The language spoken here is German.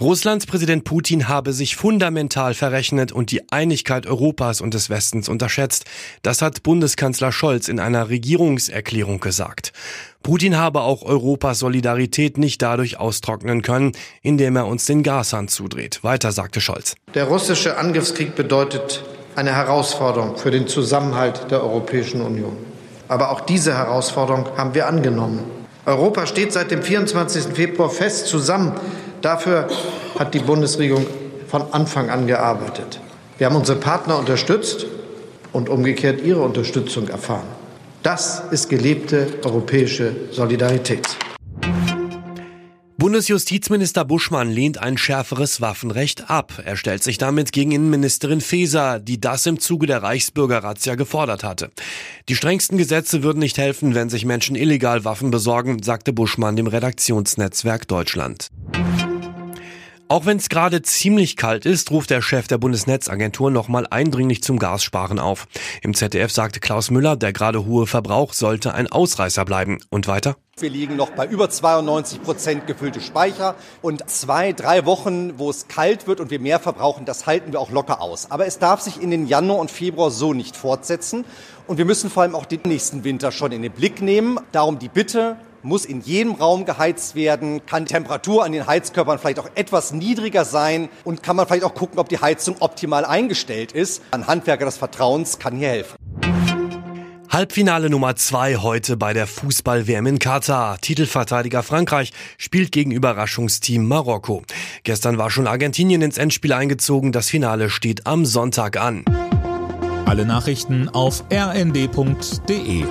Russlands Präsident Putin habe sich fundamental verrechnet und die Einigkeit Europas und des Westens unterschätzt. Das hat Bundeskanzler Scholz in einer Regierungserklärung gesagt. Putin habe auch Europas Solidarität nicht dadurch austrocknen können, indem er uns den Gashahn zudreht. Weiter sagte Scholz. Der russische Angriffskrieg bedeutet eine Herausforderung für den Zusammenhalt der Europäischen Union. Aber auch diese Herausforderung haben wir angenommen. Europa steht seit dem 24. Februar fest zusammen. Dafür hat die Bundesregierung von Anfang an gearbeitet. Wir haben unsere Partner unterstützt und umgekehrt ihre Unterstützung erfahren. Das ist gelebte europäische Solidarität. Bundesjustizminister Buschmann lehnt ein schärferes Waffenrecht ab. Er stellt sich damit gegen Innenministerin Faeser, die das im Zuge der Reichsbürgerrazzia gefordert hatte. Die strengsten Gesetze würden nicht helfen, wenn sich Menschen illegal Waffen besorgen, sagte Buschmann dem Redaktionsnetzwerk Deutschland. Auch wenn es gerade ziemlich kalt ist, ruft der Chef der Bundesnetzagentur nochmal eindringlich zum Gassparen auf. Im ZDF sagte Klaus Müller, der gerade hohe Verbrauch sollte ein Ausreißer bleiben. Und weiter? Wir liegen noch bei über 92 Prozent gefüllte Speicher und zwei, drei Wochen, wo es kalt wird und wir mehr verbrauchen, das halten wir auch locker aus. Aber es darf sich in den Januar und Februar so nicht fortsetzen und wir müssen vor allem auch den nächsten Winter schon in den Blick nehmen. Darum die Bitte, muss in jedem Raum geheizt werden, kann die Temperatur an den Heizkörpern vielleicht auch etwas niedriger sein und kann man vielleicht auch gucken, ob die Heizung optimal eingestellt ist. Ein Handwerker des Vertrauens kann hier helfen. Halbfinale Nummer zwei heute bei der Fußball-WM in Katar. Titelverteidiger Frankreich spielt gegen Überraschungsteam Marokko. Gestern war schon Argentinien ins Endspiel eingezogen. Das Finale steht am Sonntag an. Alle Nachrichten auf rnd.de